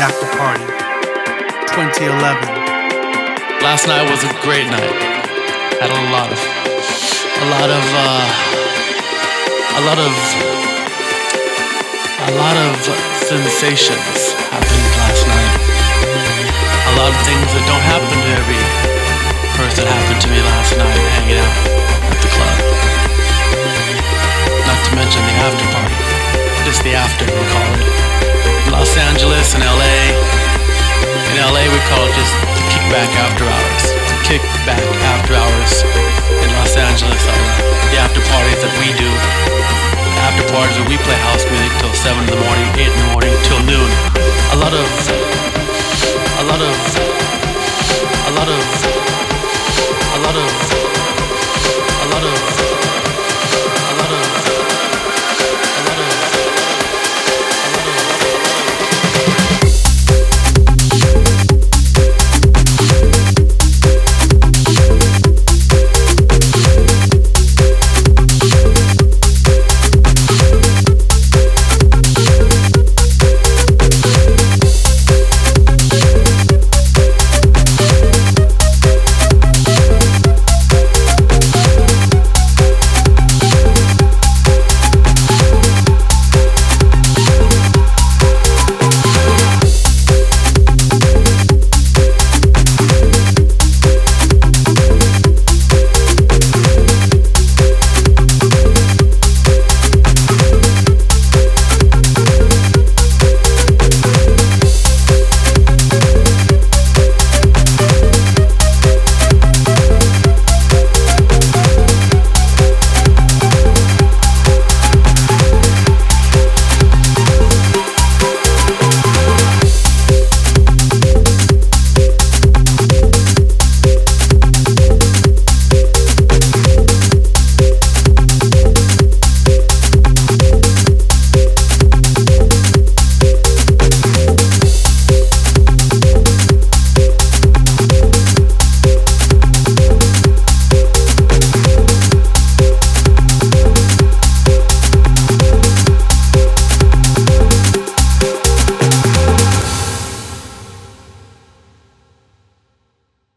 After Party 2011. Last night was a great night. Had a lot of, a lot of, uh, a lot of, a lot of sensations happened last night. A lot of things that don't happen to every person happened to me last night hanging out at the club. Not to mention the after party. Just the after, kick back after hours in Los Angeles on the after parties that we do. After parties where we play house music till 7 in the morning, 8 in the morning, till noon. A lot of. A lot of. A lot of